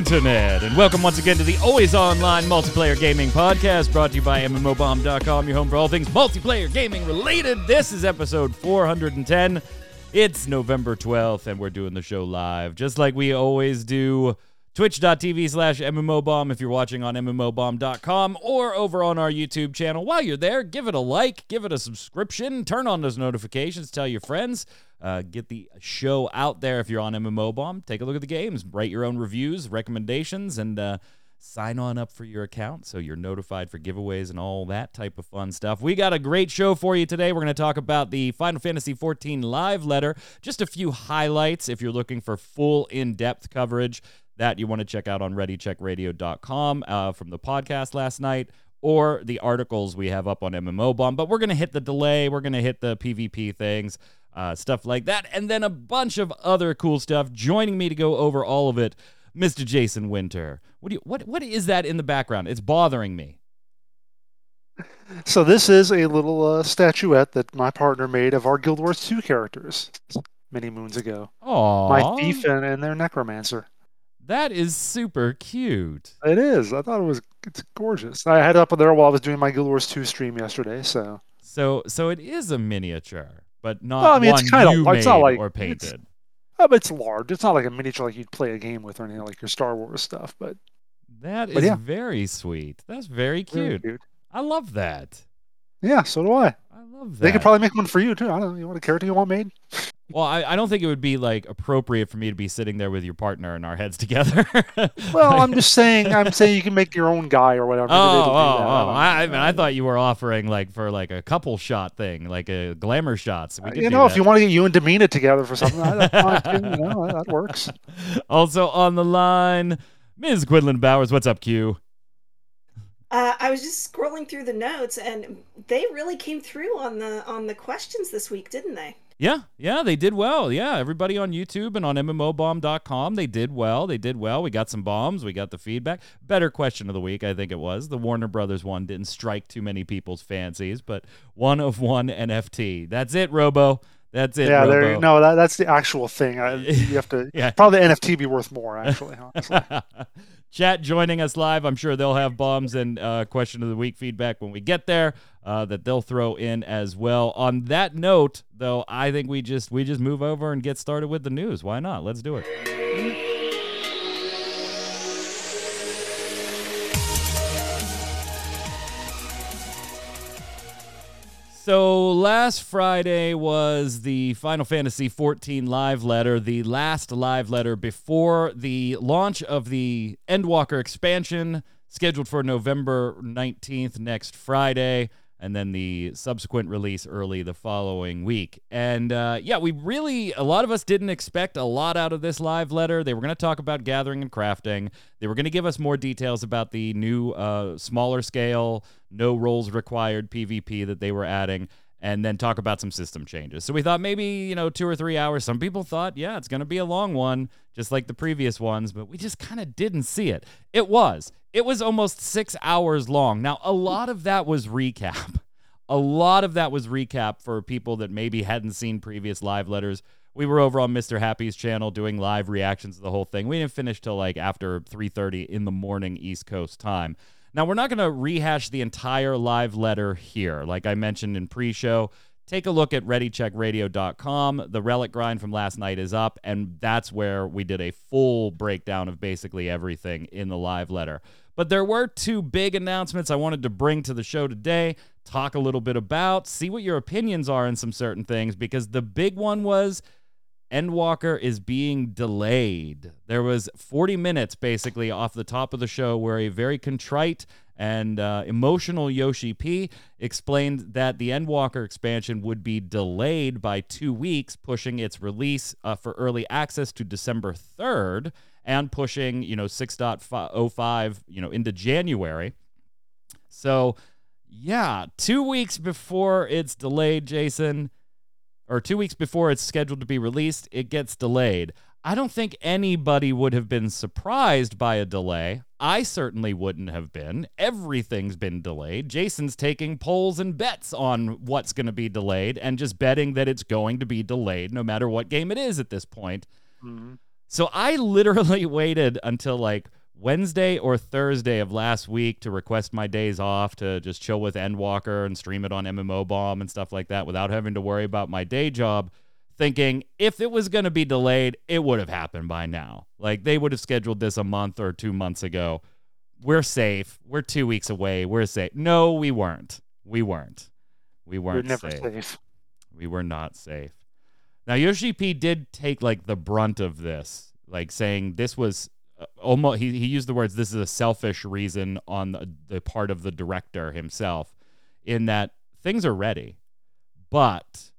Internet, and welcome once again to the Always Online Multiplayer Gaming Podcast brought to you by MMOBomb.com, your home for all things multiplayer gaming related. This is episode 410. It's November 12th, and we're doing the show live, just like we always do. Twitch.tv slash MMOBomb if you're watching on MMOBomb.com or over on our YouTube channel. While you're there, give it a like, give it a subscription, turn on those notifications, tell your friends. Uh, get the show out there if you're on MMO Bomb. Take a look at the games, write your own reviews, recommendations, and uh, sign on up for your account so you're notified for giveaways and all that type of fun stuff. We got a great show for you today. We're going to talk about the Final Fantasy XIV live letter, just a few highlights if you're looking for full in depth coverage. That you want to check out on ReadyCheckRadio.com uh, from the podcast last night or the articles we have up on MMO Bomb. But we're going to hit the delay, we're going to hit the PvP things uh, stuff like that, and then a bunch of other cool stuff. Joining me to go over all of it, Mr. Jason Winter. What do you what what is that in the background? It's bothering me. So this is a little uh, statuette that my partner made of our Guild Wars 2 characters many moons ago. Aww. My thief and, and their necromancer. That is super cute. It is. I thought it was it's gorgeous. I had it up there while I was doing my Guild Wars 2 stream yesterday, so So so it is a miniature but not well, I mean, one it's kind you of it's not like or painted. Oh, but it's large. It's not like a miniature like you'd play a game with or anything like your Star Wars stuff. But that is but yeah. very sweet. That's very cute. Very cute. I love that. Yeah, so do I. I love that. They could probably make one for you too. I don't know. You want a character you want made? Well, I, I don't think it would be like appropriate for me to be sitting there with your partner and our heads together. well, I'm just saying. I'm saying you can make your own guy or whatever. Oh, oh, oh! I, I, mean, I thought you were offering like for like a couple shot thing, like a glamour shots. Uh, you know, that. if you want to get you and Demina together for something, that, you know, that works. Also on the line, Ms. Quinlan Bowers. What's up, Q? Uh, I was just scrolling through the notes, and they really came through on the on the questions this week, didn't they? Yeah, yeah, they did well. Yeah, everybody on YouTube and on MMOBomb.com, they did well. They did well. We got some bombs. We got the feedback. Better question of the week, I think it was. The Warner Brothers one didn't strike too many people's fancies, but one of one NFT. That's it, Robo. That's it. Yeah, there. No, that, that's the actual thing. I, you have to. yeah. Probably NFT be worth more, actually. Chat joining us live. I'm sure they'll have bombs and uh, question of the week feedback when we get there uh, that they'll throw in as well. On that note, though, I think we just we just move over and get started with the news. Why not? Let's do it. So last Friday was the Final Fantasy XIV live letter, the last live letter before the launch of the Endwalker expansion, scheduled for November 19th, next Friday and then the subsequent release early the following week. And uh, yeah, we really, a lot of us didn't expect a lot out of this live letter. They were going to talk about gathering and crafting, they were going to give us more details about the new, uh, smaller scale, no roles required PvP that they were adding. And then talk about some system changes. So we thought maybe, you know, two or three hours. Some people thought, yeah, it's going to be a long one, just like the previous ones, but we just kind of didn't see it. It was. It was almost six hours long. Now, a lot of that was recap. A lot of that was recap for people that maybe hadn't seen previous live letters. We were over on Mr. Happy's channel doing live reactions to the whole thing. We didn't finish till like after 3:30 in the morning East Coast time. Now, we're not going to rehash the entire live letter here. Like I mentioned in pre-show, take a look at readycheckradio.com. The relic grind from last night is up, and that's where we did a full breakdown of basically everything in the live letter. But there were two big announcements I wanted to bring to the show today, talk a little bit about, see what your opinions are on some certain things, because the big one was Endwalker is being delayed. There was 40 minutes basically off the top of the show where a very contrite and uh, emotional Yoshi P explained that the Endwalker expansion would be delayed by two weeks, pushing its release uh, for early access to December 3rd and pushing, you know, 6.05, you know, into January. So, yeah, two weeks before it's delayed, Jason, or two weeks before it's scheduled to be released, it gets delayed. I don't think anybody would have been surprised by a delay. I certainly wouldn't have been. Everything's been delayed. Jason's taking polls and bets on what's going to be delayed and just betting that it's going to be delayed no matter what game it is at this point. Mm-hmm. So I literally waited until like Wednesday or Thursday of last week to request my days off to just chill with Endwalker and stream it on MMO Bomb and stuff like that without having to worry about my day job. Thinking if it was going to be delayed, it would have happened by now. Like they would have scheduled this a month or two months ago. We're safe. We're two weeks away. We're safe. No, we weren't. We weren't. We weren't You're safe. safe. We were not safe. Now Yoshi P did take like the brunt of this, like saying this was Uh, almost he, he used the words this is a selfish reason on the, the part of the director himself in that things are ready. But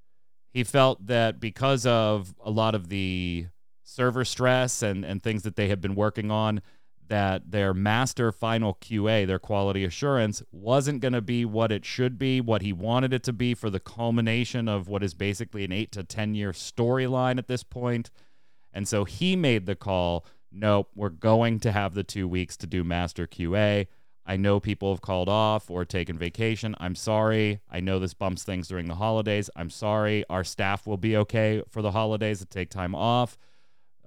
he felt that because of a lot of the server stress and, and things that they had been working on, that their master final QA, their quality assurance, wasn't going to be what it should be, what he wanted it to be for the culmination of what is basically an eight to 10 year storyline at this point. And so he made the call nope, we're going to have the two weeks to do master QA. I know people have called off or taken vacation. I'm sorry. I know this bumps things during the holidays. I'm sorry. Our staff will be okay for the holidays to take time off.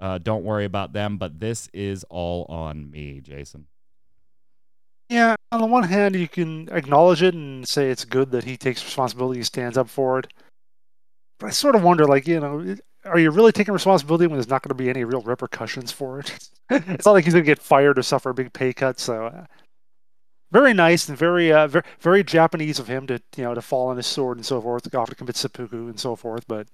Uh, don't worry about them, but this is all on me, Jason. Yeah, on the one hand, you can acknowledge it and say it's good that he takes responsibility and stands up for it. But I sort of wonder, like, you know, are you really taking responsibility when there's not going to be any real repercussions for it? it's not like he's going to get fired or suffer a big pay cut. So, uh, very nice and very, uh, very, very Japanese of him to, you know, to fall on his sword and so forth, offer to commit seppuku and so forth. But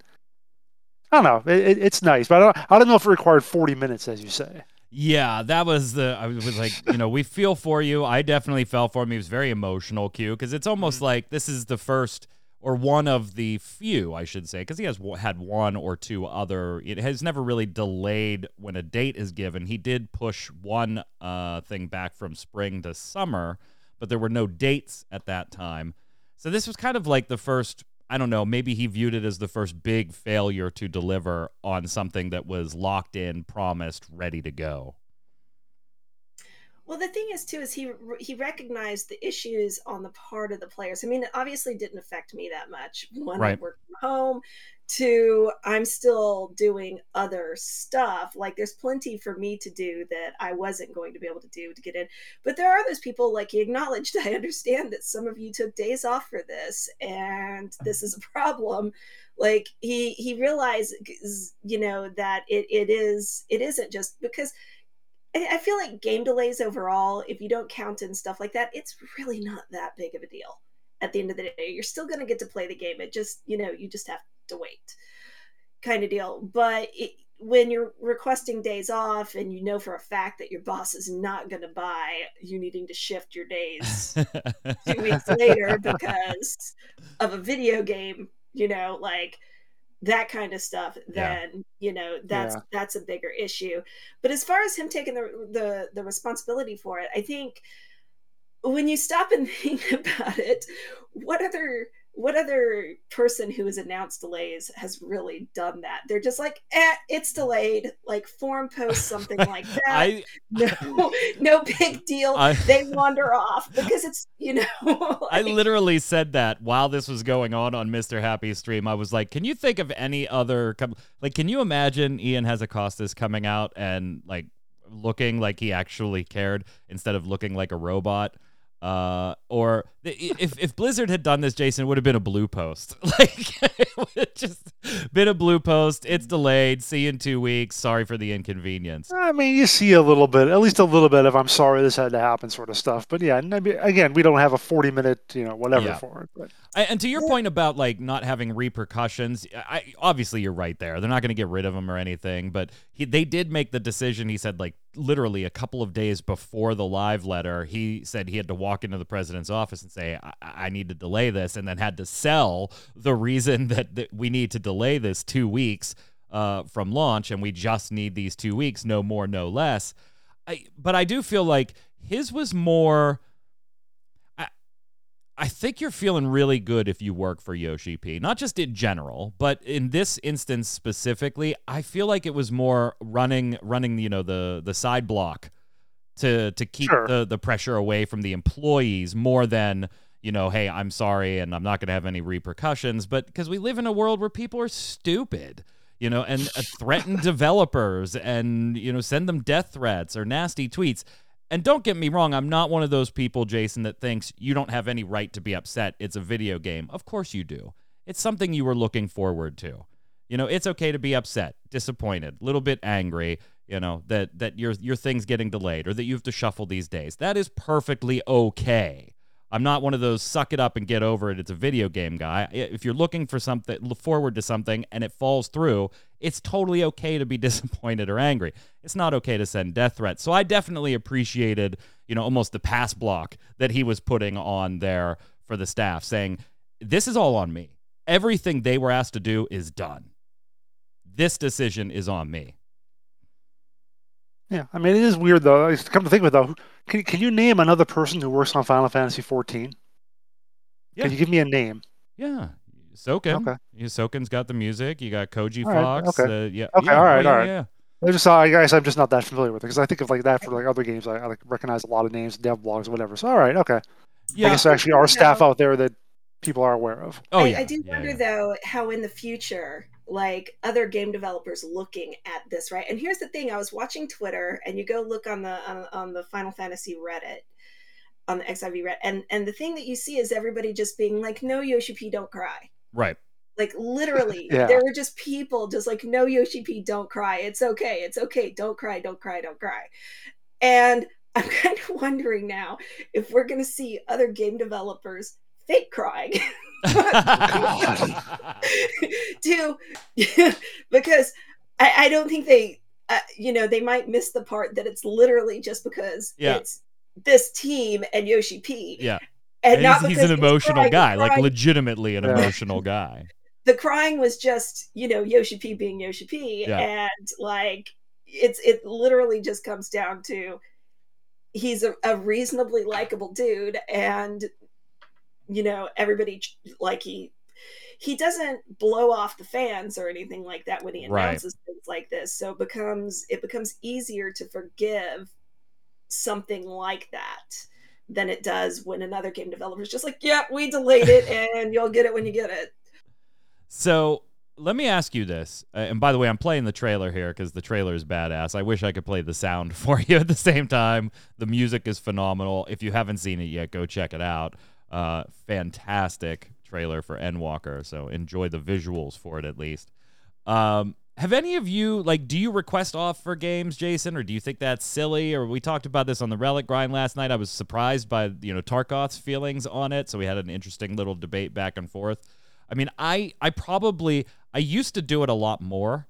I don't know, it, it's nice, but I don't, I don't know if it required 40 minutes, as you say. Yeah, that was the. I was like, you know, we feel for you. I definitely fell for him. He was very emotional, Q, because it's almost mm-hmm. like this is the first or one of the few, I should say, because he has had one or two other. It has never really delayed when a date is given. He did push one uh, thing back from spring to summer, but there were no dates at that time. So this was kind of like the first. I don't know. Maybe he viewed it as the first big failure to deliver on something that was locked in, promised, ready to go. Well, the thing is too is he he recognized the issues on the part of the players. I mean, it obviously didn't affect me that much. One, right. I work from home. Two, I'm still doing other stuff. Like there's plenty for me to do that I wasn't going to be able to do to get in. But there are those people, like he acknowledged. I understand that some of you took days off for this, and this is a problem. Like he he realized, you know, that it it is it isn't just because I feel like game delays overall, if you don't count in stuff like that, it's really not that big of a deal. At the end of the day, you're still going to get to play the game. It just, you know, you just have to wait, kind of deal. But it, when you're requesting days off and you know for a fact that your boss is not going to buy you needing to shift your days two weeks later because of a video game, you know, like that kind of stuff then yeah. you know that's yeah. that's a bigger issue but as far as him taking the, the the responsibility for it i think when you stop and think about it what other what other person who has announced delays has really done that? They're just like, eh, it's delayed. Like forum post something like that. I, no, no big deal. I, they wander off because it's you know. like, I literally said that while this was going on on Mr. Happy stream. I was like, can you think of any other like? Can you imagine Ion Hazzikostas coming out and like looking like he actually cared instead of looking like a robot? Uh, or if if Blizzard had done this, Jason, it would have been a blue post. Like it would have just been a blue post. It's delayed. See you in two weeks. Sorry for the inconvenience. I mean, you see a little bit, at least a little bit of "I'm sorry this had to happen" sort of stuff. But yeah, again, we don't have a 40 minute, you know, whatever yeah. for it. But. And to your point about like not having repercussions, I obviously you're right there. They're not going to get rid of him or anything, but he, they did make the decision. He said like literally a couple of days before the live letter, he said he had to walk into the president's office and say, I, I need to delay this, and then had to sell the reason that, that we need to delay this two weeks uh, from launch, and we just need these two weeks, no more, no less. I, but I do feel like his was more. I, I think you're feeling really good if you work for Yoshi P. Not just in general, but in this instance specifically, I feel like it was more running, running, you know, the the side block to to keep sure. the the pressure away from the employees more than you know, hey, I'm sorry and I'm not going to have any repercussions, but because we live in a world where people are stupid. you know, and uh, threaten developers and, you know, send them death threats or nasty tweets. And don't get me wrong, I'm not one of those people, Jason, that thinks you don't have any right to be upset. It's a video game. Of course you do. It's something you were looking forward to. You know, it's okay to be upset, disappointed, a little bit angry, you know, that that your your thing's getting delayed or that you have to shuffle these days. That is perfectly okay. I'm not one of those suck it up and get over it. It's a video game guy. If you're looking for something, look forward to something, and it falls through, it's totally okay to be disappointed or angry. It's not okay to send death threats. So I definitely appreciated, you know, almost the pass block that he was putting on there for the staff, saying, "This is all on me. Everything they were asked to do is done. This decision is on me." Yeah, I mean it is weird though. I Come to think of it though, can can you name another person who works on Final Fantasy 14? Yeah. Can you give me a name? Yeah, Soken. Okay. Soken's got the music. You got Koji all Fox. Right, okay. Uh, yeah. Okay. Yeah, all right. yeah, all right. Yeah. I just I guess I'm just not that familiar with it because I think of like that for like other games. I, I like recognize a lot of names, dev blogs, whatever. So all right, okay. Yeah. I guess there actually are staff out there that people are aware of. Oh I, yeah. I do yeah, wonder yeah. though how in the future like other game developers looking at this right? And here's the thing i was watching twitter and you go look on the on, on the final fantasy reddit on the xiv reddit and and the thing that you see is everybody just being like no yoshi p don't cry. Right. like literally Yeah. there were just people just like no yoshi p don't cry. It's okay. It's okay. Don't cry. Don't cry. Don't cry. And i'm kind of wondering now if we're going to see other game developers fake crying to because I, I don't think they uh, you know they might miss the part that it's literally just because Yeah. it's this team and yoshi p yeah. and, And not he's, he's an emotional crying. guy, like legitimately an Yeah. emotional guy. the crying was just you know Yoshi P being Yoshi P, Yeah. and like it's it literally just comes down to he's a, a reasonably likable dude, and you know everybody like he he doesn't blow off the fans or anything like that when he Right. announces things like this, so it becomes it becomes easier to forgive something like that than it does when another game developer is just like, "Yeah, we delayed it, and you'll get it when you get it." So let me ask you this. Uh, and by the way, I'm playing the trailer here because the trailer is badass. I wish I could play the sound for you at the same time. The music is phenomenal. If you haven't seen it yet, go check it out. Uh, fantastic trailer for Endwalker. So enjoy the visuals for it at least. Um, have any of you like? Do you request off for games, Jason, or do you think that's silly? Or we talked about this on the Relic Grind last night. I was surprised by you know Tarkoth's feelings on it, so we had an interesting little debate back and forth. I mean, I I probably I used to do it a lot more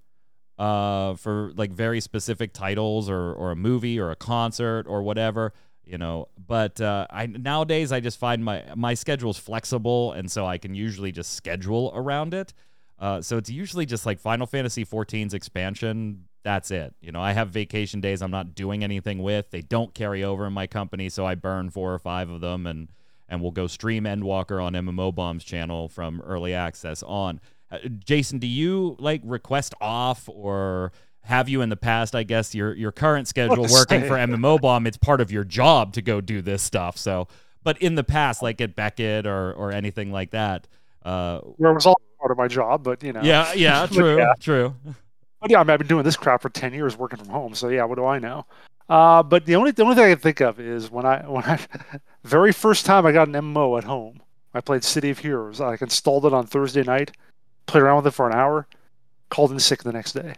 uh, for like very specific titles or or a movie or a concert or whatever, you know. But uh, I nowadays I just find my my schedule's flexible, and so I can usually just schedule around it. Uh, so it's usually just like Final Fantasy 14's expansion. That's it. You know, I have vacation days I'm not doing anything with. They don't carry over in my company, so I burn four or five of them and and we'll go stream Endwalker on MMO Bomb's channel from early access on. Uh, Jason, do you like request off or have you in the past? I guess your your current schedule working for MMO Bomb, it's part of your job to go do this stuff. So, but in the past, like at Beckett or or anything like that, uh, Where it was all part of my job, but you know. yeah, yeah, true, yeah. true. But yeah, I mean, I've been doing this crap for ten years, working from home. So yeah, what do I know? Uh, but the only the only thing I can think of is when I when I very first time I got an MMO at home. I played City of Heroes. I installed it on Thursday night, played around with it for an hour, called in sick the next day.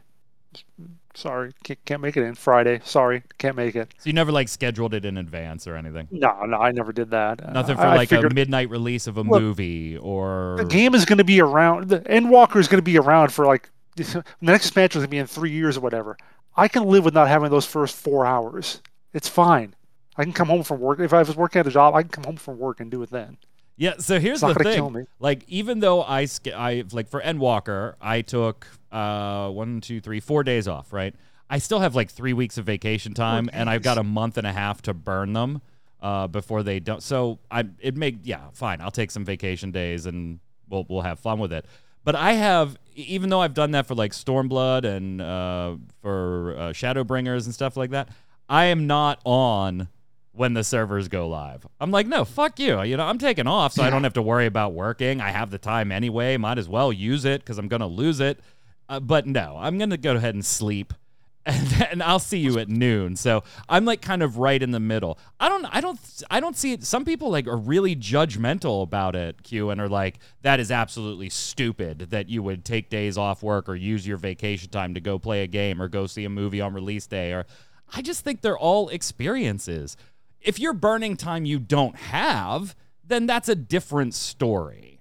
Sorry, can't, can't make it in Friday. Sorry, can't make it. So you never like scheduled it in advance or anything. No, no, I never did that. Uh, Nothing for I- I like figured a midnight release of a Look, movie or the game is going to be around. The Endwalker is going to be around for like the next expansion is going to be in three years or whatever. I can live with not having those first four hours. It's fine. I can come home from work. If I was working at a job, I can come home from work and do it then. Yeah, so here's the thing. Like, even though I, I like for Endwalker, I took uh one, two, three, four days off. Right, I still have like three weeks of vacation time, and I've got a month and a half to burn them uh, before they don't. So I, it make yeah, fine. I'll take some vacation days, and we'll we'll have fun with it. But I have, even though I've done that for like Stormblood and uh, for uh, Shadowbringers and stuff like that, I am not on when the servers go live. I'm like, no, fuck you. You know, I'm taking off, so I don't have to worry about working. I have the time anyway. Might as well use it because I'm gonna lose it. Uh, but no, I'm gonna go ahead and sleep and then I'll see you at noon. So I'm like kind of right in the middle. I don't, I don't, I don't see it. Some people like are really judgmental about it, Q, and are like, that is absolutely stupid that you would take days off work or use your vacation time to go play a game or go see a movie on release day. Or I just think they're all experiences. If you're burning time you don't have, then that's a different story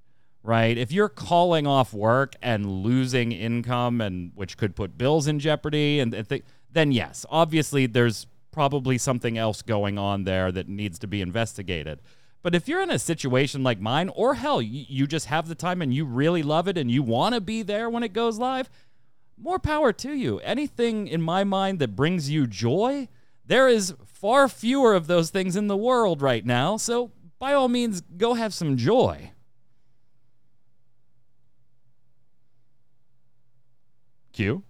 right? If you're calling off work and losing income, and which could put bills in jeopardy, and, th- then yes, obviously there's probably something else going on there that needs to be investigated. But if you're in a situation like mine, or hell, you just have the time and you really love it and you want to be there when it goes live, more power to you. Anything in my mind that brings you joy, there is far fewer of those things in the world right now. So by all means, go have some joy. Q?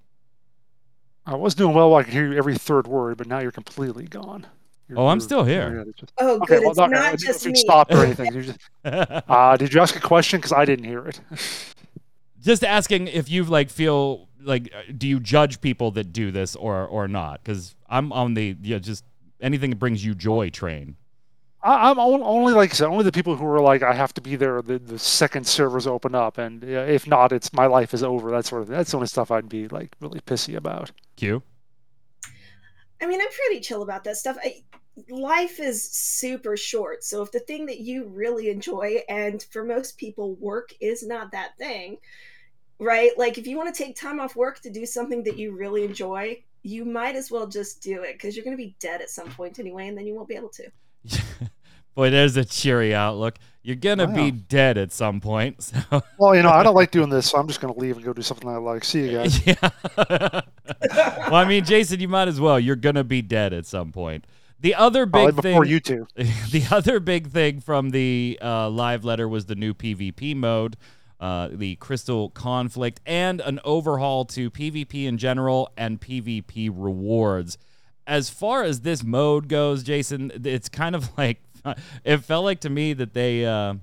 I was doing well. I could hear you every third word, but now you're completely gone. You're, oh, I'm still here. Just, oh, good. Well, it's not, not just me. Stopped or anything. You just, uh, did you ask a question? Because I didn't hear it. just asking if you like feel like, uh, do you judge people that do this or or not? Because I'm on the yeah, just anything that brings you joy train. I, am only like I said, only the people who are like, I have to be there the, the second servers open up, and if not, it's my life is over. That sort of that's the only stuff I'd be like really pissy about. Q. I mean, I'm pretty chill about that stuff. I, life is super short, so if the thing that you really enjoy, and for most people, work is not that thing, right? Like if you want to take time off work to do something that you really enjoy, you might as well just do it because you're going to be dead at some point anyway, and then you won't be able to. Boy, there's a cheery outlook. You're gonna wow. be dead at some point. So. Well, you know, I don't like doing this, so I'm just gonna leave and go do something I like. See you guys. Yeah. well, I mean, Jason, you might as well. You're gonna be dead at some point. The other big Probably thing before you two. The other big thing from the uh, live letter was the new PvP mode. Uh, the Crystal Conflict, and an overhaul to PvP in general and PvP rewards as far as this mode goes, Jason, it's kind of like it felt like to me that they uh,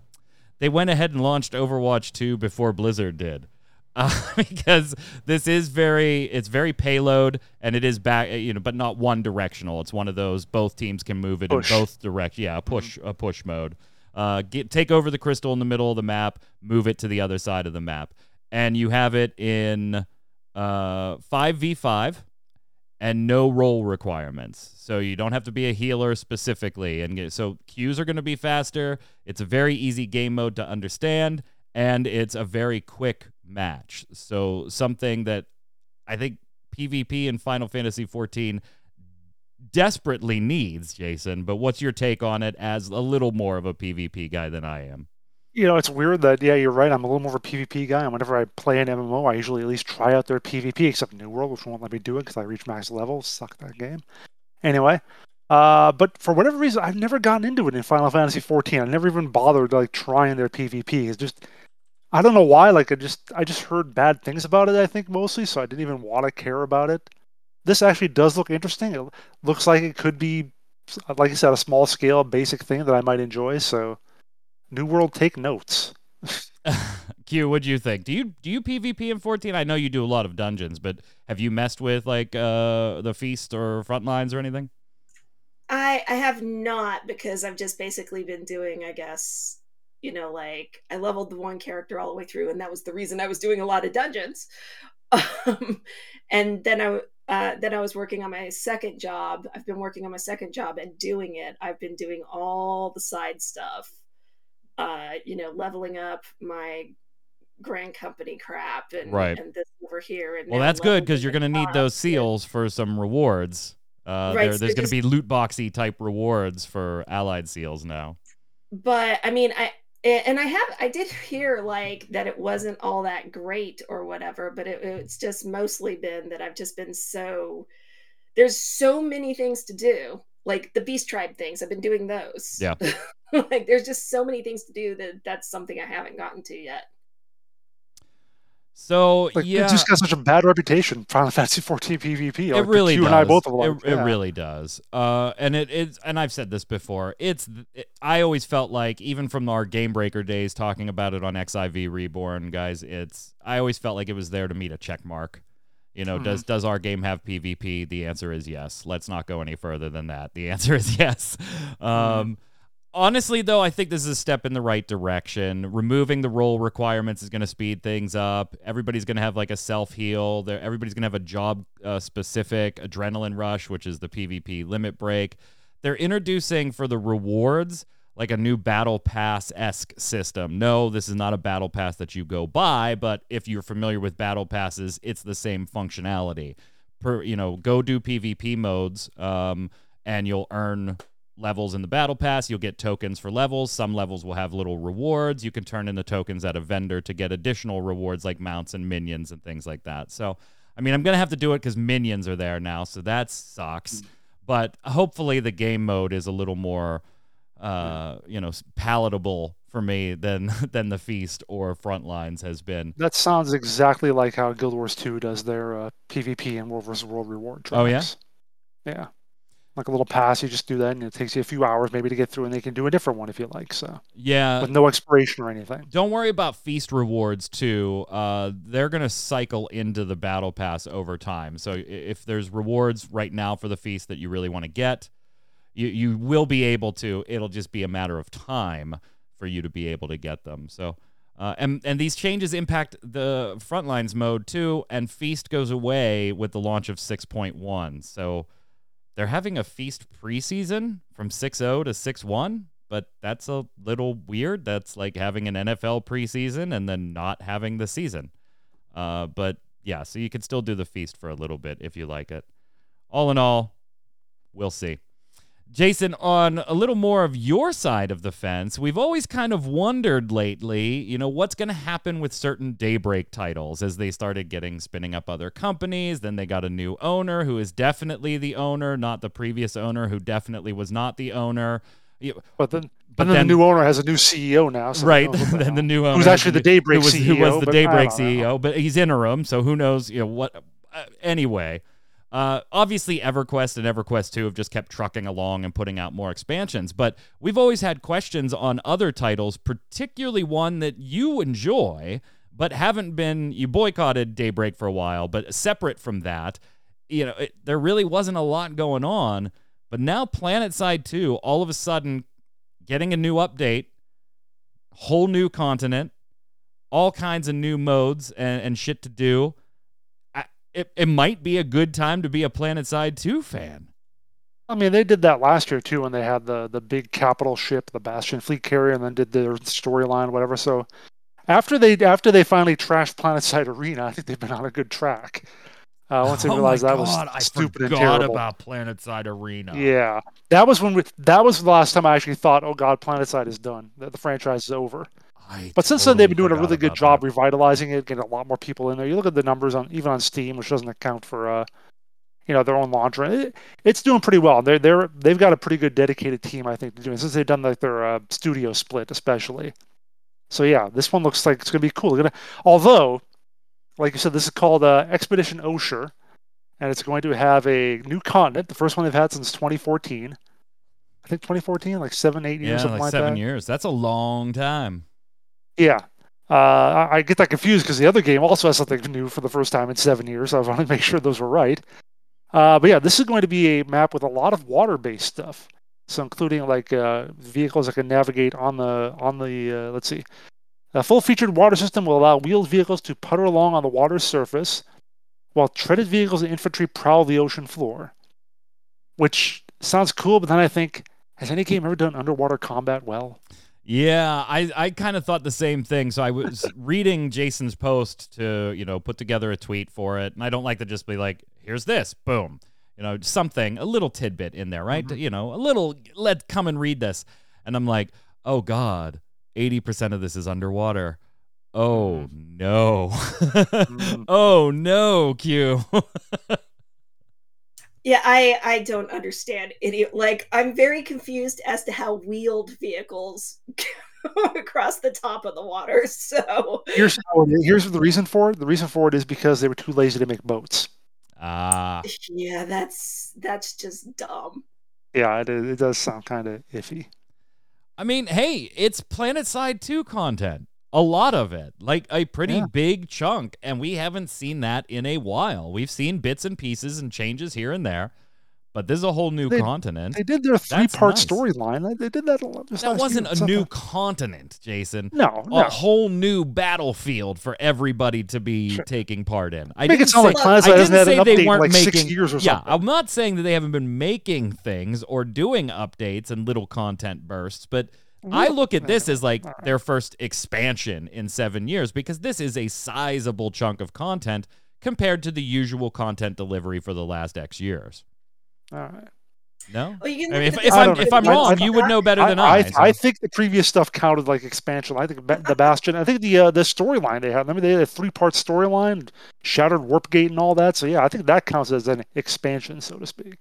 they went ahead and launched Overwatch 2 before Blizzard did. Uh, because this is very it's very payload and it is back you know but not one directional it's one of those both teams can move it push. in both direct yeah a push mm-hmm. a push mode uh, get take over the crystal in the middle of the map move it to the other side of the map and you have it in uh, 5v5 and no role requirements. So you don't have to be a healer specifically. And get, so queues are going to be faster. It's a very easy game mode to understand, and it's a very quick match. So something that I think PvP in Final Fantasy 14 desperately needs, Jason. But what's your take on it as a little more of a PvP guy than I am? you know, it's weird that yeah, you're right. I'm a little more of a PvP guy, and whenever I play an MMO, I usually at least try out their PvP, except New World, which won't let me do it because I reach max level. Suck that game. Anyway, uh, but for whatever reason, I've never gotten into it in Final Fantasy 14. I never even bothered like trying their PvP. It's just I don't know why. Like I just I just heard bad things about it. I think mostly, so I didn't even want to care about it. This actually does look interesting. It looks like it could be, like I said, a small scale basic thing that I might enjoy. So New World, take notes. Q, what do you think? Do you do you PvP in 14? I know you do a lot of dungeons, but have you messed with like uh the feast or front lines or anything? I I have not because I've just basically been doing, I guess, you know, like I leveled the one character all the way through, and that was the reason I was doing a lot of dungeons. Um, and then I uh, then I was working on my second job. I've been working on my second job and doing it. I've been doing all the side stuff uh, you know, leveling up my grand company crap and, right. and this over here. And well, that's good because you're going to need those seals for some rewards. Uh, right, there, so there's going to be loot boxy type rewards for allied seals now. But I mean, I and I have I did hear like that it wasn't all that great or whatever, but it, it's just mostly been that I've just been so there's so many things to do like the beast tribe things i've been doing those. Yeah. Like there's just so many things to do that that's something i haven't gotten to yet So like, yeah, it just got such a bad reputation. Final Fantasy 14 PvP. It really you does. and I both like, it, yeah. it really does. Uh, and it is, and I've said this before. It's it, I always felt like even from our Game Breaker days, talking about it on XIV Reborn, guys. It's I always felt like it was there to meet a check mark. You know, mm-hmm. does does our game have PvP? The answer is yes. Let's not go any further than that. The answer is yes. Mm-hmm. Um, honestly, though, I think this is a step in the right direction. Removing the role requirements is going to speed things up. Everybody's going to have like a self heal. Everybody's going to have a job uh, specific adrenaline rush, which is the PvP limit break. They're introducing for the rewards like a new battle pass esque system. No, this is not a battle pass that you go buy, but if you're familiar with battle passes, it's the same functionality. Per you know, go do PvP modes, um, and you'll earn levels in the battle pass. You'll get tokens for levels. Some levels will have little rewards. You can turn in the tokens at a vendor to get additional rewards like mounts and minions and things like that. So, I mean, I'm going to have to do it because minions are there now. So that sucks. But hopefully the game mode is a little more, uh, you know, palatable for me than than the feast or frontlines has been. That sounds exactly like how Guild Wars 2 does their uh, PvP and World vs. World reward tracks. Oh yeah. Yeah like a little pass. You just do that, and it takes you a few hours maybe to get through, and they can do a different one if you like. So yeah, with no expiration or anything. Don't worry about feast rewards too. Uh, they're gonna cycle into the battle pass over time. So if there's rewards right now for the feast that you really want to get, you you will be able to. It'll just be a matter of time for you to be able to get them. So. Uh, and and these changes impact the frontlines mode too, and Feast goes away with the launch of 6.1. So they're having a feast preseason from 6-0 to 6-1, but that's a little weird. That's like having an NFL preseason and then not having the season. Uh, but yeah, so you can still do the feast for a little bit if you like it. All in all, we'll see. Jason, on a little more of your side of the fence, we've always kind of wondered lately, you know, what's going to happen with certain Daybreak titles as they started getting spinning up other companies. Then they got a new owner who is definitely the owner, not the previous owner who definitely was not the owner. But then, but then, then, the new owner has a new CEO now. So right. then the new owner, who's actually the Daybreak who was, CEO, who was the Daybreak CEO, but he's interim, so who knows? You know what? Uh, anyway, uh, obviously, EverQuest and EverQuest 2 have just kept trucking along and putting out more expansions, but we've always had questions on other titles, particularly one that you enjoy, but haven't been. You boycotted Daybreak for a while, but separate from that, you know, it, there really wasn't a lot going on. But now, PlanetSide 2, all of a sudden, getting a new update, whole new continent, all kinds of new modes and, and shit to do it, it might be a good time to be a PlanetSide 2 fan. I mean, they did that last year too when they had the the big capital ship, the Bastion fleet carrier, and then did their storyline, whatever. So after they after they finally trashed PlanetSide Arena, I think they've been on a good track. Uh, once they oh realized that God, was I stupid and terrible. about PlanetSide Arena. Yeah, that was when we, that was the last time I actually thought, oh God, PlanetSide is done. The, the franchise is over. I but since totally then, they've been doing a really good job that. revitalizing it, getting a lot more people in there. You look at the numbers on even on Steam, which doesn't account for uh, you know their own launcher. It, it's doing pretty well. They're they're they've got a pretty good dedicated team, I think, to doing since they've done like their uh, studio split, especially. So yeah, this one looks like it's gonna be cool. Gonna, although, like you said, this is called uh, Expedition Oshur, and it's going to have a new continent, the first one they've had since 2014. I think 2014, like seven, eight years, yeah, like, like seven that. years. That's a long time. Yeah. Uh, I get that confused because the other game also has something new for the first time in seven years. I want to make sure those were right. Uh, but yeah, this is going to be a map with a lot of water-based stuff. So including like uh, vehicles that can navigate on the on the uh, let's see, a full-featured water system will allow wheeled vehicles to putter along on the water's surface, while treaded vehicles and infantry prowl the ocean floor. Which sounds cool, but then I think, has any game ever done underwater combat well? Yeah, I, I kind of thought the same thing. So I was reading Jason's post to, you know, put together a tweet for it. And I don't like to just be like, here's this, boom. You know, something, a little tidbit in there, right? Mm-hmm. You know, a little, let come and read this. And I'm like, oh God, 80% of this is underwater. Oh mm-hmm. no. mm-hmm. oh no, Q. Yeah, I I don't understand any like I'm very confused as to how wheeled vehicles across the top of the water. So here's here's the reason for it. The reason for it is because they were too lazy to make boats. Ah, yeah, that's that's just dumb. Yeah, it, it does sound kind of iffy. I mean, hey, it's PlanetSide 2 content. A lot of it, like a pretty yeah. big chunk, and we haven't seen that in a while. We've seen bits and pieces and changes here and there, but this is a whole new they, continent. They did their three-part nice. storyline. They did that. a lot. That wasn't a new continent, Jason. No, no, a whole new battlefield for everybody to be sure. taking part in. I Make didn't say, like I didn't say they weren't like making. yeah, something. I'm not saying that they haven't been making things or doing updates and little content bursts, but I look at this as like their first expansion in seven years because this is a sizable chunk of content compared to the usual content delivery for the last X years. All right. No, well, I mean, if, if I'm if I'm wrong, I, you would know better than I. I, so. I, think the previous stuff counted like expansion. I think the Bastion. I think the uh, the storyline they had. I mean, they had a three part storyline, Shattered Warp Gate, and all that. So yeah, I think that counts as an expansion, so to speak.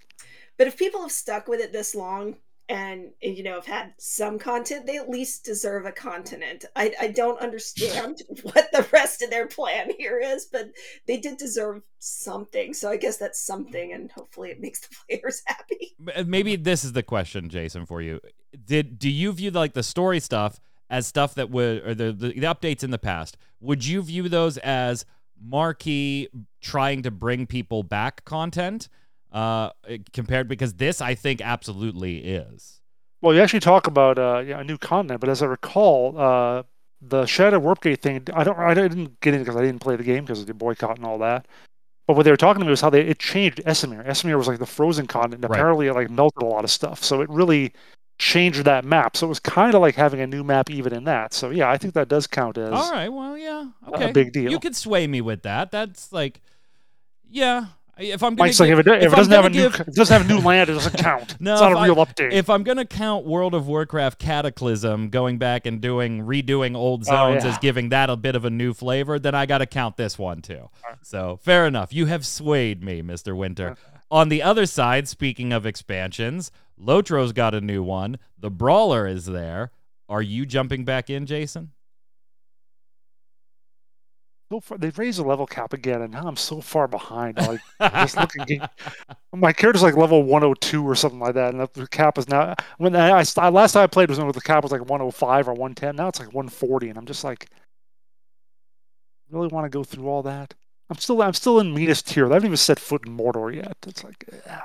But if people have stuck with it this long, and you know have had some content they at least deserve a continent. I, I don't understand what the rest of their plan here is but they did deserve something. So i guess that's something and hopefully it makes the players happy. Uh, maybe this is the question jason for you. Did do you view like the story stuff as stuff that would or the, the, the updates in the past? Would you view those as marquee trying to bring people back content uh, compared because this I think absolutely is. Well, you actually talk about uh, yeah, a new continent, but as I recall, uh, the Shadow Warpgate thing, I don't, I didn't get in because I didn't play the game because of the boycott and all that. But what they were talking to me was how they it changed Esamir. Esamir was like the frozen continent. Right. Apparently, it like melted a lot of stuff, so it really changed that map. So it was kind of like having a new map even in that. So yeah, I think that does count as all right. Well, yeah, okay, a big deal. You could sway me with that. That's like, yeah, if I'm going to like if it, if if it doesn't have a give... new it doesn't have new land, it doesn't count. no, it's not a real I, update. If I'm going to count World of Warcraft Cataclysm, going back and doing redoing old oh, zones oh, yeah. as giving that a bit of a new flavor, then I got to count this one too. Right. So fair enough. You have swayed me, Mister Winter. On the other side, speaking of expansions, Lotro's got a new one. The Brawler is there. Are you jumping back in, Jason? So far they've raised the level cap again and now i'm so far behind. Like just looking my character's like level 102 or something like that and the cap is now when I, I last time i played was when the cap was like 105 or 110 now it's like 140 and i'm just like really want to go through all that? I'm still i'm still in Minas Tirith i haven't even set foot in mordor yet. It's like yeah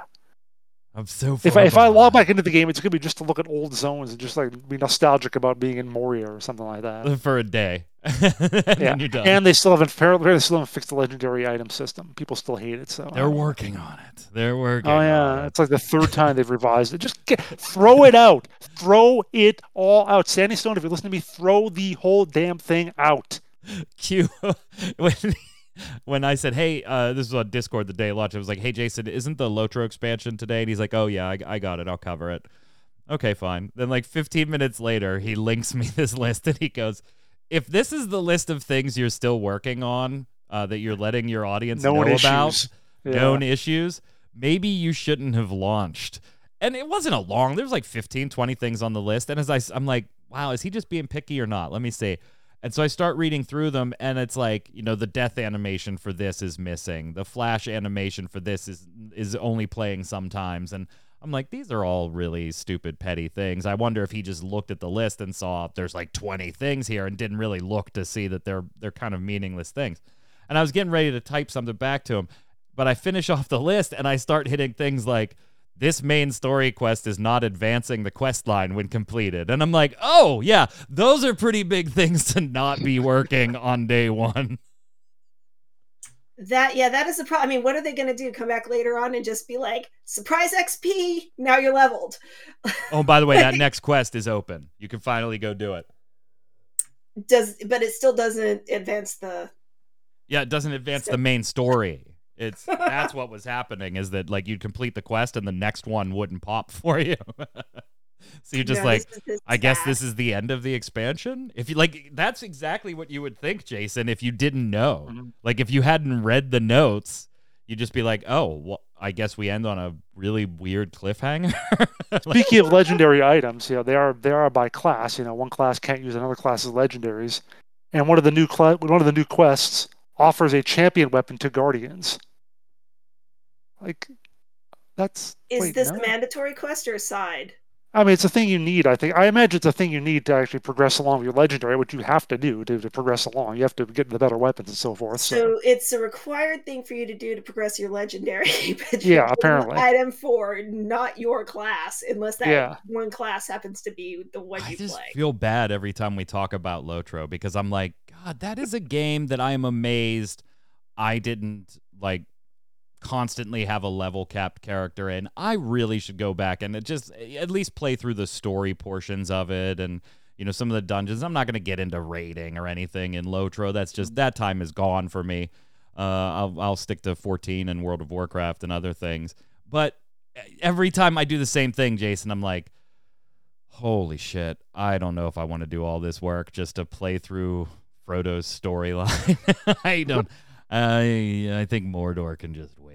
I'm so. if I, if I log back into the game, it's gonna be just to look at old zones and just like be nostalgic about being in Moria or something like that for a day. yeah. And they still haven't they still haven't fixed the legendary item system. People still hate it. So they're working on it. They're working. Oh yeah, it. it's like the third time they've revised it. Just get, throw it out. Throw it all out. Standing Stone, if you listen to me, throw the whole damn thing out. Q when when I said, "Hey, uh, this is on Discord the day launch," I was like, "Hey, Jason, isn't the Lotro expansion today?" And he's like, "Oh yeah, I, I got it. I'll cover it." Okay, fine. Then like 15 minutes later, he links me this list and he goes, "If this is the list of things you're still working on uh, that you're letting your audience known know issues. about, yeah. known issues, maybe you shouldn't have launched." And it wasn't a long. There's like 15, 20 things on the list, and as I, I'm like, "Wow, is he just being picky or not?" Let me see. And so I start reading through them, and it's like, you know, the death animation for this is missing. The flash animation for this is is only playing sometimes. And I'm like, these are all really stupid, petty things. I wonder if he just looked at the list and saw there's like 20 things here and didn't really look to see that they're they're kind of meaningless things. And I was getting ready to type something back to him, but I finish off the list and I start hitting things like this main story quest is not advancing the quest line when completed. And I'm like, oh, yeah, those are pretty big things to not be working on day one. That, yeah, that is the problem. I mean, what are they going to do? Come back later on and just be like, surprise XP, now you're leveled. oh, by the way, that next quest is open. You can finally go do it. Does, but it still doesn't advance the. Yeah, it doesn't advance the main story. It's that's what was happening is that like you'd complete the quest and the next one wouldn't pop for you. so you're just no, like, I guess this is the end of the expansion. If you like, that's exactly what you would think, Jason, if you didn't know. Mm-hmm. Like if you hadn't read the notes, you'd just be like, oh, well, I guess we end on a really weird cliffhanger. Speaking of legendary items, you know, they are they are by class. You know, one class can't use another class's legendaries, and one of the new cl- one of the new quests offers a champion weapon to guardians. Like, that's is wait, this no? a mandatory quest or a side? I mean, it's a thing you need. I think. I imagine it's a thing you need to actually progress along with your legendary, which you have to do to, to progress along. You have to get the better weapons and so forth. So, So it's a required thing for you to do to progress your legendary, but Yeah, apparently. item for not your class, unless that Yeah. one class happens to be the one you play. I you just play. feel bad every time we talk about Lotro because I'm like, God, that is a game that I am amazed I didn't like constantly have a level capped character in. I really should go back and just at least play through the story portions of it and you know some of the dungeons. I'm not going to get into raiding or anything in Lotro. That's just that time is gone for me. Uh, I'll I'll stick to 14 and World of Warcraft and other things. But every time I do the same thing, Jason, I'm like, holy shit, I don't know if I want to do all this work just to play through Frodo's storyline. I don't. I I think Mordor can just wait.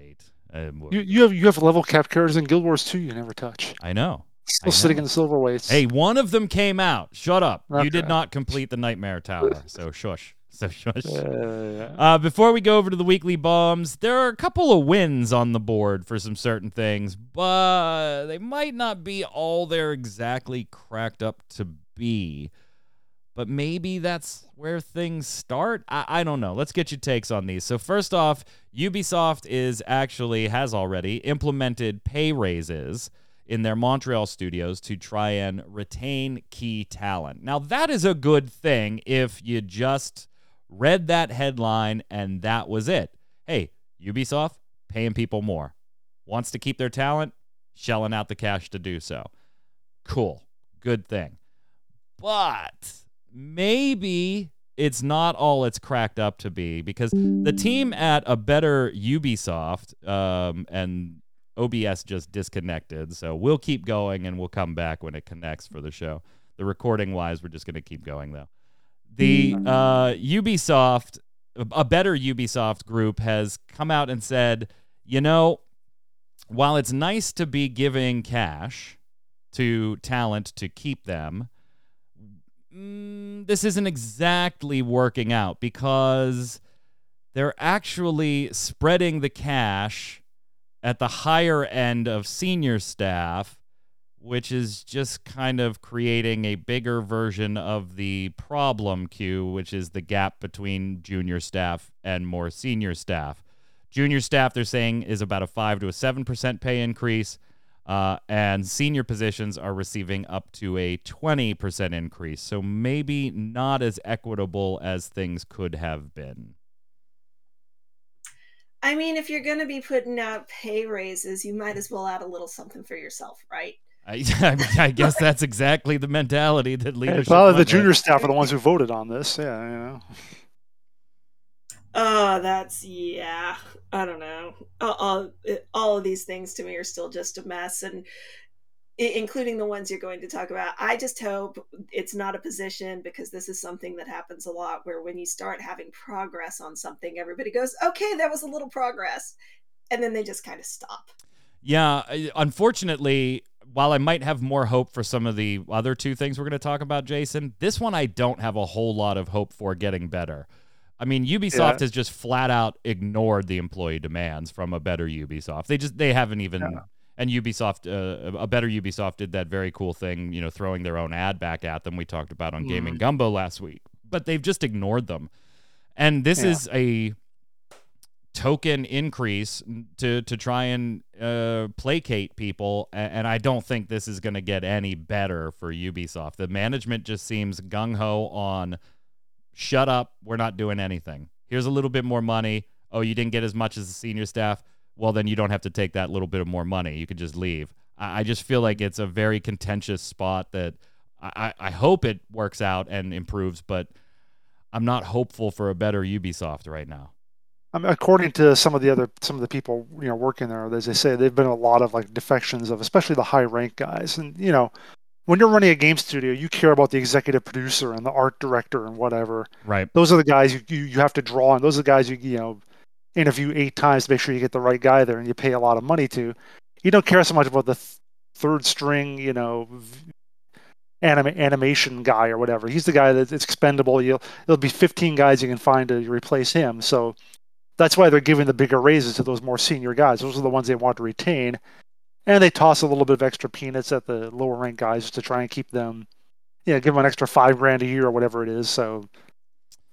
Mor- you, you have you have level cap characters in Guild Wars 2 you never touch. I know. Still I sitting know. in the Silverwastes. Hey, one of them came out. Shut up. You did not complete the Nightmare Tower. So shush. So shush. Uh, Uh, before we go over to the weekly bombs, there are a couple of wins on the board for some certain things, but they might not be all they're exactly cracked up to be. But maybe that's where things start. I, I don't know. Let's get your takes on these. So first off, Ubisoft is actually has already implemented pay raises in their Montreal studios to try and retain key talent. Now that is a good thing if you just read that headline and that was it. Hey, Ubisoft paying people more. Wants to keep their talent, shelling out the cash to do so. Cool. Good thing. But maybe it's not all it's cracked up to be because the team at a better Ubisoft um, and OBS just disconnected. So we'll keep going and we'll come back when it connects for the show. The recording wise, we're just going to keep going though. The uh, Ubisoft, a better Ubisoft group has come out and said, you know, while it's nice to be giving cash to talent to keep them, mm, this isn't exactly working out because they're actually spreading the cash at the higher end of senior staff, which is just kind of creating a bigger version of the problem Q, which is the gap between junior staff and more senior staff. Junior staff, they're saying, is about a 5 to a 7% pay increase. Uh, and senior positions are receiving up to a 20% increase. So maybe not as equitable as things could have been. I mean, if you're going to be putting out pay raises, you might as well add a little something for yourself, right? I, I, mean, I guess that's exactly the mentality that yeah, leadership. probably the junior staff are the ones who voted on this. Yeah, you know. Oh, that's yeah. I don't know. All all of these things to me are still just a mess, and including the ones you're going to talk about. I just hope it's not a position because this is something that happens a lot. Where when you start having progress on something, everybody goes, "Okay, that was a little progress," and then they just kind of stop. Yeah, unfortunately, while I might have more hope for some of the other two things we're going to talk about, Jason, this one I don't have a whole lot of hope for getting better. I mean, Ubisoft Yeah. has just flat out ignored the employee demands from a better Ubisoft. They just they haven't even Yeah. and Ubisoft uh, a better Ubisoft did that very cool thing, you know, throwing their own ad back at them we talked about on Gaming Mhm. Gumbo last week. But they've just ignored them. And this Yeah. is a token increase to to try and uh, placate people, and I don't think this is going to get any better for Ubisoft. The management just seems gung ho on, shut up, we're not doing anything. Here's a little bit more money. Oh, you didn't get as much as the senior staff. Well, then you don't have to take that little bit of more money. You could just leave. I, I just feel like it's a very contentious spot that I, I hope it works out and improves, but I'm not hopeful for a better Ubisoft right now. I mean, according to some of the other some of the people you know working there, as they say, there've been a lot of like defections of especially the high rank guys. And you know, when you're running a game studio, you care about the executive producer and the art director and whatever. Right. Those are the guys you you, you have to draw on. Those are the guys you you know interview eight times to make sure you get the right guy there, and you pay a lot of money to. You don't care so much about the th- third string, you know, anim- animation guy or whatever. He's the guy that's expendable. You'll there'll be 15 guys you can find to replace him. So that's why they're giving the bigger raises to those more senior guys. Those are the ones they want to retain, and they toss a little bit of extra peanuts at the lower rank guys to try and keep them, yeah, give them an extra five grand a year or whatever it is. So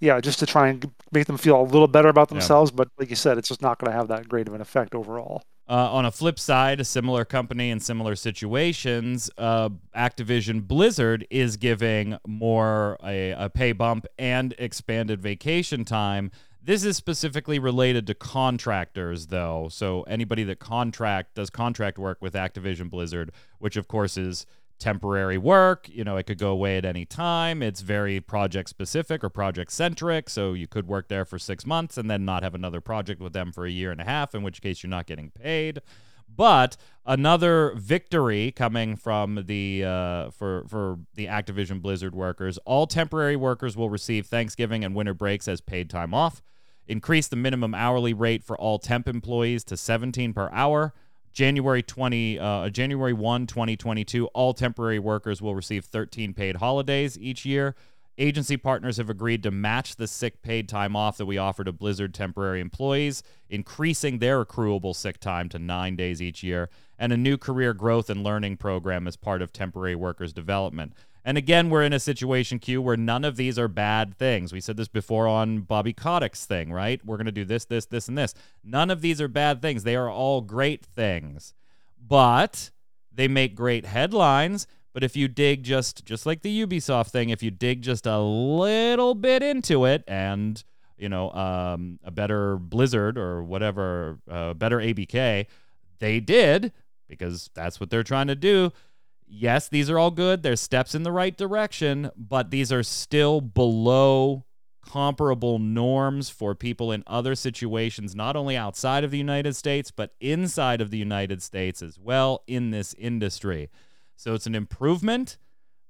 yeah, just to try and make them feel a little better about themselves. Yeah. But like you said, it's just not going to have that great of an effect overall. Uh, on a flip side, a similar company in similar situations, uh, Activision Blizzard is giving more a, a pay bump and expanded vacation time. This is specifically related to contractors, though. So anybody that contract does contract work with Activision Blizzard, which of course is temporary work. You know, it could go away at any time. It's very project specific or project centric. So you could work there for six months and then not have another project with them for a year and a half, in which case you're not getting paid. But another victory coming from the uh, for for the Activision Blizzard workers. All temporary workers will receive Thanksgiving and winter breaks as paid time off. Increase the minimum hourly rate for all temp employees to 17 per hour. January 20 uh, January 1 2022 all temporary workers will receive 13 paid holidays each year. Agency partners have agreed to match the sick paid time off that we offer to Blizzard temporary employees, increasing their accruable sick time to 9 days each year, and a new career growth and learning program as part of temporary workers development. And again, we're in a situation, Q, where none of these are bad things. We said this before on Bobby Kotick's thing, right? We're going to do this, this, this, and this. None of these are bad things. They are all great things. But they make great headlines. But if you dig just just like the Ubisoft thing, if you dig just a little bit into it and you know um, a better Blizzard or whatever, uh, better ABK, they did because that's what they're trying to do yes, these are all good. They're steps in the right direction, but these are still below comparable norms for people in other situations, not only outside of the United States, but inside of the United States as well in this industry. So it's an improvement,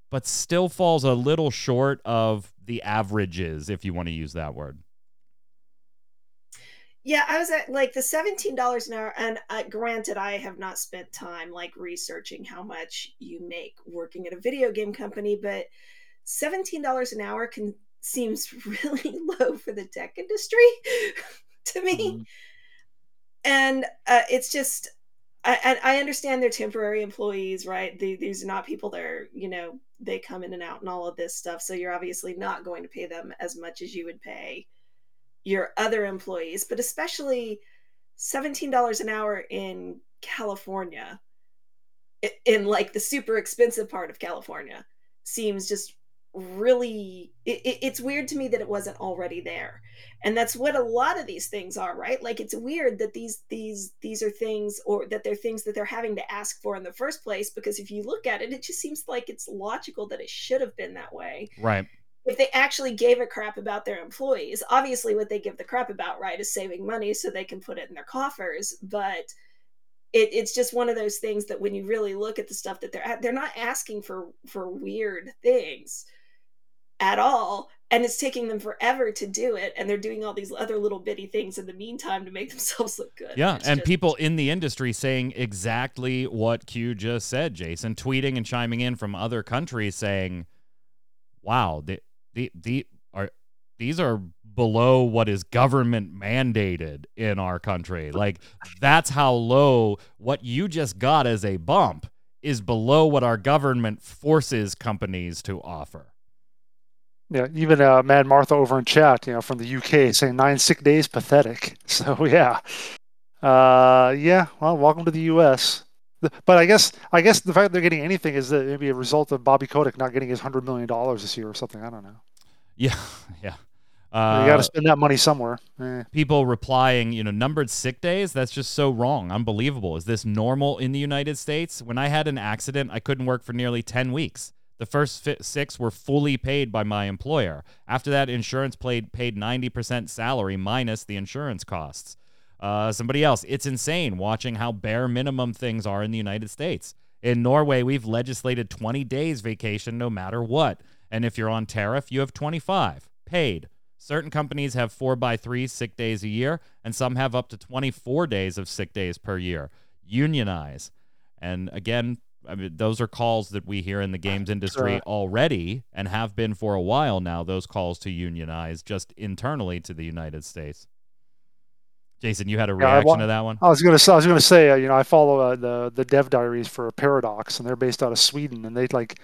but still falls a little short of the averages, if you want to use that word. Yeah, I was at like the seventeen dollars an hour, and uh, granted, I have not spent time like researching how much you make working at a video game company, but seventeen dollars an hour can seems really low for the tech industry to me, mm-hmm. and uh, it's just. I, I understand they're temporary employees, right? They, these are not people that are, you know, they come in and out and all of this stuff. So you're obviously not going to pay them as much as you would pay your other employees, but especially $17 an hour in California, in like the super expensive part of California, seems just really it, it's weird to me that it wasn't already there. And that's what a lot of these things are right? Like it's weird that these these these are things or that they're things that they're having to ask for in the first place because if you look at it it just seems like it's logical that it should have been that way. Right if they actually gave a crap about their employees obviously what they give the crap about right is saving money so they can put it in their coffers. But it, it's just one of those things that when you really look at the stuff that they're they're not asking for for weird things at all. And it's taking them forever to do it. And they're doing all these other little bitty things in the meantime to make themselves look good. Yeah and just... people in the industry saying exactly what q just said jason tweeting and chiming in from other countries saying wow the, the the are these are below what is government mandated in our country. Like that's how low what you just got as a bump is below what our government forces companies to offer. Yeah, even uh, Mad Martha over in chat, you know, from the UK, saying nine sick days, pathetic. So yeah, uh, yeah. Well, welcome to the US. But I guess I guess the fact they're getting anything is that maybe a result of Bobby Kotick not getting his hundred million dollars this year or something. I don't know. Yeah, yeah. Uh, you got to spend that money somewhere. Eh. People replying, you know, numbered sick days. That's just so wrong. Unbelievable. Is this normal in the United States? When I had an accident, I couldn't work for nearly ten weeks. The first six were fully paid by my employer. After that, insurance paid paid ninety percent salary minus the insurance costs. Uh, somebody else. It's insane watching how bare minimum things are in the United States. In Norway, we've legislated 20 days vacation no matter what. And if you're on tariff, you have 25 paid. Certain companies have four by three sick days a year, and some have up to 24 days of sick days per year. Unionize. And again, I mean, those are calls that we hear in the games industry sure. already and have been for a while now. Those calls to unionize just internally to the United States. Jason, you had a reaction yeah, to that one. I was gonna, I was gonna say, uh, you know, I follow uh, the the dev diaries for Paradox, and they're based out of Sweden, and they like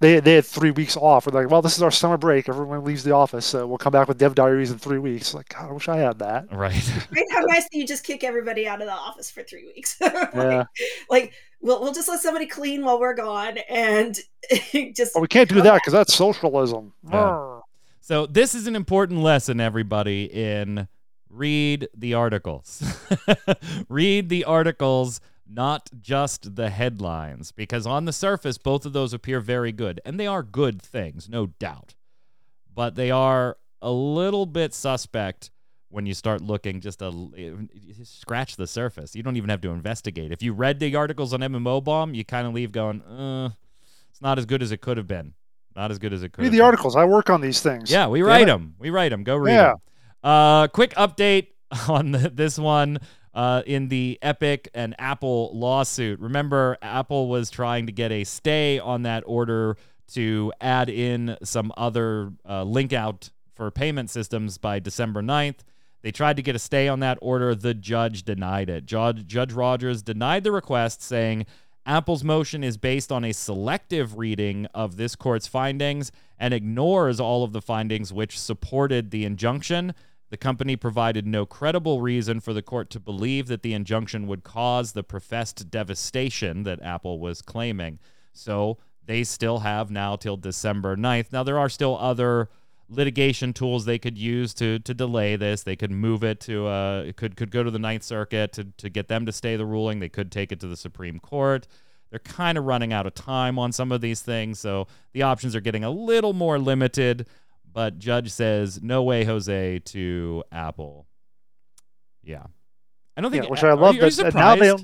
they they had three weeks off. We're like, well, this is our summer break. Everyone leaves the office, so we'll come back with Dev Diaries in three weeks. Like, God, I wish I had that. Right. right how nice that you just kick everybody out of the office for three weeks. like, yeah. Like, we'll we'll just let somebody clean while we're gone, and just. Well, we can't do that because that's socialism. Yeah. So this is an important lesson, everybody. In read the articles. read the articles not just the headlines, because on the surface, both of those appear very good, and they are good things, no doubt. But they are a little bit suspect when you start looking just a scratch the surface. You don't even have to investigate. If you read the articles on MMO Bomb, you kind of leave going, uh, it's not as good as it could have been. Not as good as it could. Read the been. articles. I work on these things. Yeah, we write them. We write them. Go read yeah. them. Uh, quick update on the, this one uh, in the Epic and Apple lawsuit. Remember, Apple was trying to get a stay on that order to add in some other uh, link out for payment systems by December 9th. They tried to get a stay on that order. The judge denied it. Judge, judge Rogers denied the request, saying Apple's motion is based on a selective reading of this court's findings and ignores all of the findings which supported the injunction. The company provided no credible reason for the court to believe that the injunction would cause the professed devastation that Apple was claiming. So they still have now till December 9th. Now, there are still other litigation tools they could use to to delay this. They could move it to uh it could could go to the Ninth Circuit to to get them to stay the ruling. They could take it to the Supreme Court. They're kind of running out of time on some of these things, so the options are getting a little more limited. But Judge says no way, Jose, to Apple. Yeah, I don't think. Yeah, which I love. Are that now they.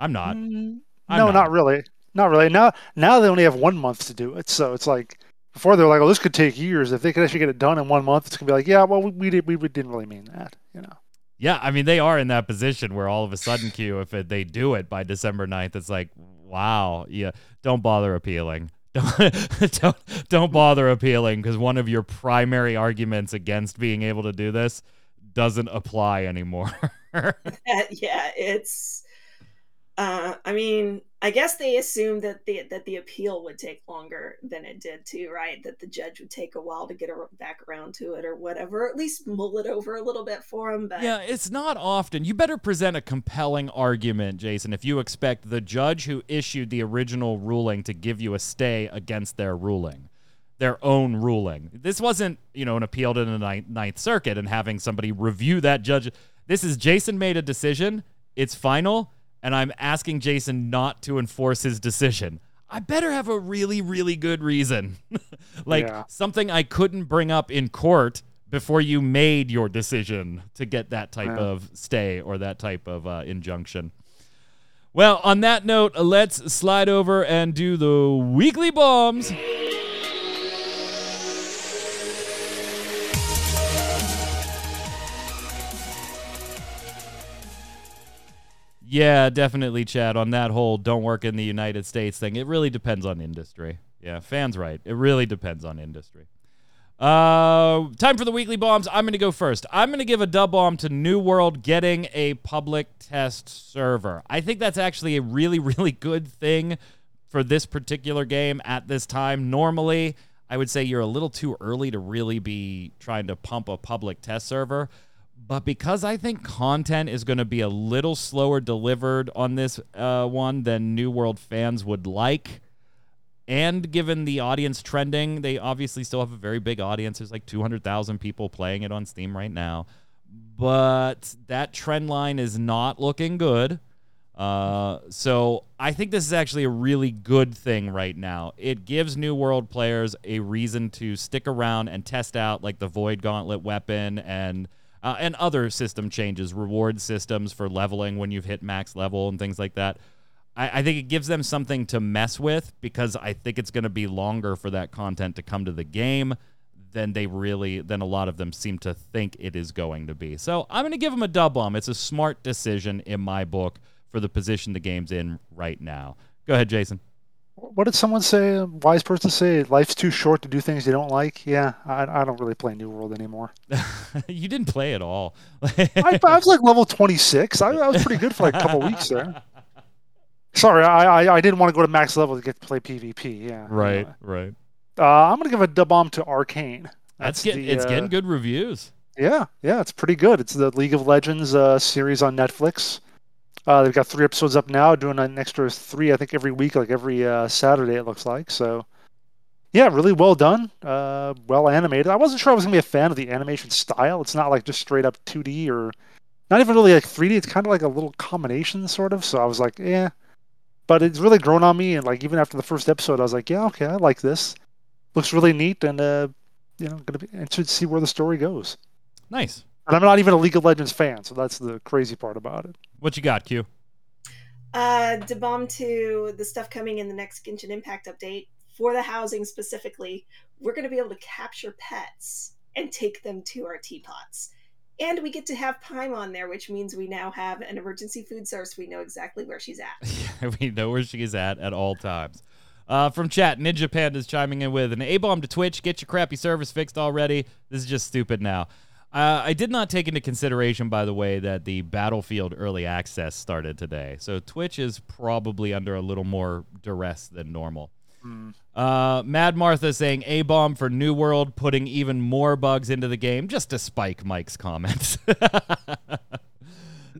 I'm not. Mm, I'm no, not. not really. Not really. Now, now they only have one month to do it. So it's like before they were like, "Oh, this could take years." If they could actually get it done in one month, it's gonna be like, "Yeah, well, we we, did, we didn't really mean that," you know. Yeah, I mean, they are in that position where all of a sudden, Q, if it, they do it by December 9th, it's like, wow, yeah, don't bother appealing. Don't don't, don't bother appealing because one of your primary arguments against being able to do this doesn't apply anymore. yeah, it's. Uh, I mean, I guess they assumed that the that the appeal would take longer than it did too, right? That the judge would take a while to get back around to it or whatever, or at least mull it over a little bit for him. But yeah, it's not often. You better present a compelling argument, Jason, if you expect the judge who issued the original ruling to give you a stay against their ruling, their own ruling. This wasn't, you know, an appeal to the Ninth, Ninth Circuit and having somebody review that judge. This is Jason made a decision. It's final and I'm asking Jason not to enforce his decision. I better have a really, really good reason. like yeah. something I couldn't bring up in court before you made your decision to get that type yeah. of stay or that type of uh, injunction. Well, on that note, let's slide over and do the weekly bombs. Yeah, definitely, Chad. On that whole "don't work in the United States" thing, it really depends on industry. Yeah, fans right. It really depends on industry. Uh, time for the weekly bombs. I'm going to go first. I'm going to give a dub bomb to New World getting a public test server. I think that's actually a really, really good thing for this particular game at this time. Normally, I would say you're a little too early to really be trying to pump a public test server. But because I think content is going to be a little slower delivered on this uh, one than New World fans would like, and given the audience trending, they obviously still have a very big audience. There's like 200,000 people playing it on Steam right now. But that trend line is not looking good. Uh, so I think this is actually a really good thing right now. It gives New World players a reason to stick around and test out like the Void Gauntlet weapon and uh, and other system changes, reward systems for leveling when you've hit max level and things like that. I, I think it gives them something to mess with because I think it's going to be longer for that content to come to the game than they really than a lot of them seem to think it is going to be. So I'm going to give them a dub bomb. It's a smart decision in my book for the position the game's in right now. Go ahead, Jason. What did someone say? A wise person say life's too short to do things you don't like. Yeah, I, I don't really play New World anymore. you didn't play at all. I, I, was like level 26. I, I, was pretty good for like a couple weeks there. Sorry, I, I, I didn't want to go to max level to get to play PvP. Yeah. Right. Anyway. Right. Uh, I'm gonna give a dub bomb to Arcane. That's, That's get, the, it's uh, getting good reviews. Yeah, yeah, it's pretty good. It's the League of Legends uh, series on Netflix. Uh, they've got three episodes up now, doing an extra three, I think, every week, like every uh, Saturday, it looks like. So, yeah, really well done, uh, well animated. I wasn't sure I was gonna be a fan of the animation style. It's not like just straight up 2D or not even really like 3D. It's kind of like a little combination, sort of. So I was like, yeah, but it's really grown on me. And like even after the first episode, I was like, yeah, okay, I like this. Looks really neat, and uh, you know, gonna be interested to see where the story goes. Nice. And I'm not even a League of Legends fan, so that's the crazy part about it. What you got, Q? Uh, to bomb to the stuff coming in the next Genshin Impact update for the housing specifically. We're going to be able to capture pets and take them to our teapots. And we get to have Paimon there, which means we now have an emergency food source. We know exactly where she's at. we know where she is at at all times. Uh, from chat, Ninja Panda's chiming in with an A bomb to Twitch. Get your crappy service fixed already. This is just stupid now. Uh, I did not take into consideration, by the way, that the Battlefield early access started today. So Twitch is probably under a little more duress than normal. Mm. Uh, Mad Martha saying A bomb for New World, putting even more bugs into the game, just to spike Mike's comments.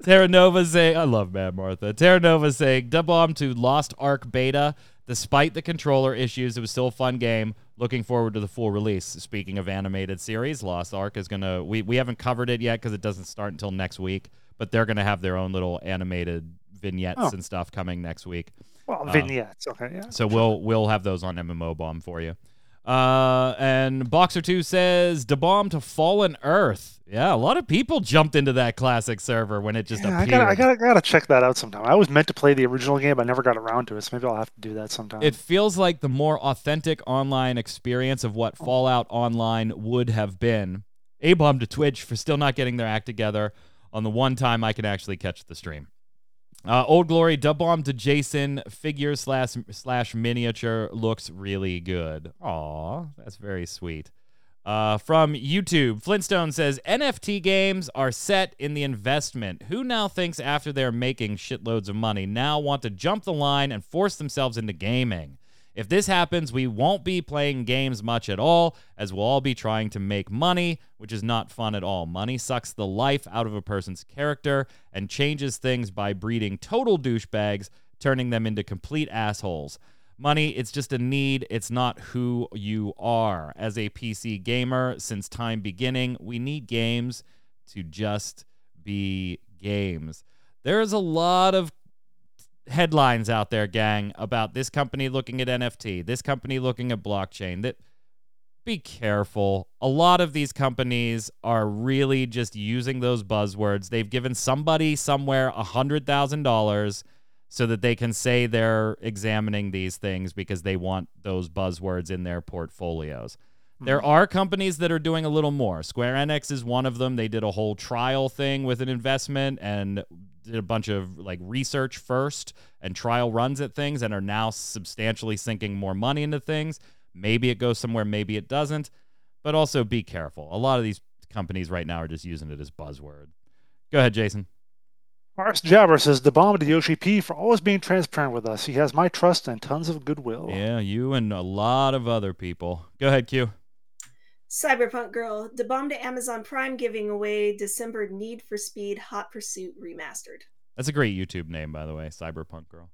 Terra Nova saying, I love Mad Martha. Terra Nova saying, dub bomb to Lost Ark beta. Despite the controller issues, it was still a fun game. Looking forward to the full release. Speaking of animated series, Lost Ark is gonna. We we haven't covered it yet because it doesn't start until next week. But they're gonna have their own little animated vignettes oh. and stuff coming next week. Well, uh, vignettes, okay, yeah. So we'll we'll have those on MMO Bomb for you. Uh, and Boxer Two says, "Da bomb to Fallen Earth." Yeah, a lot of people jumped into that classic server when it just yeah, appeared. I gotta, I gotta, gotta check that out sometime. I was meant to play the original game, but I never got around to it. So maybe I'll have to do that sometime. It feels like the more authentic online experience of what Fallout Online would have been. A bomb to Twitch for still not getting their act together on the one time I can actually catch the stream. Uh, Old Glory dub bomb to Jason figure slash slash miniature looks really good. Aw, that's very sweet. Uh, from YouTube, Flintstone says NFT games are set in the investment. Who now thinks after they're making shitloads of money now want to jump the line and force themselves into gaming? If this happens, we won't be playing games much at all, as we'll all be trying to make money, which is not fun at all. Money sucks the life out of a person's character and changes things by breeding total douchebags, turning them into complete assholes. Money, it's just a need, it's not who you are. As a PC gamer, since time beginning, we need games to just be games. There's a lot of headlines out there, gang, about this company looking at NFT, this company looking at blockchain. That be careful. A lot of these companies are really just using those buzzwords. They've given somebody somewhere a hundred thousand dollars so that they can say they're examining these things because they want those buzzwords in their portfolios. There mm-hmm. are companies that are doing a little more. Square Enix is one of them. They did a whole trial thing with an investment and did a bunch of like research first and trial runs at things and are now substantially sinking more money into things. Maybe it goes somewhere, maybe it doesn't. But also be careful. A lot of these companies right now are just using it as buzzword. Go ahead, Jason. Mars Jabber says, the bomb to Yoshi P for always being transparent with us. He has my trust and tons of goodwill. Yeah, you and a lot of other people. Go ahead, Q. Cyberpunk Girl, the bomb to Amazon Prime giving away December Need for Speed Hot Pursuit Remastered. That's a great YouTube name, by the way, Cyberpunk Girl.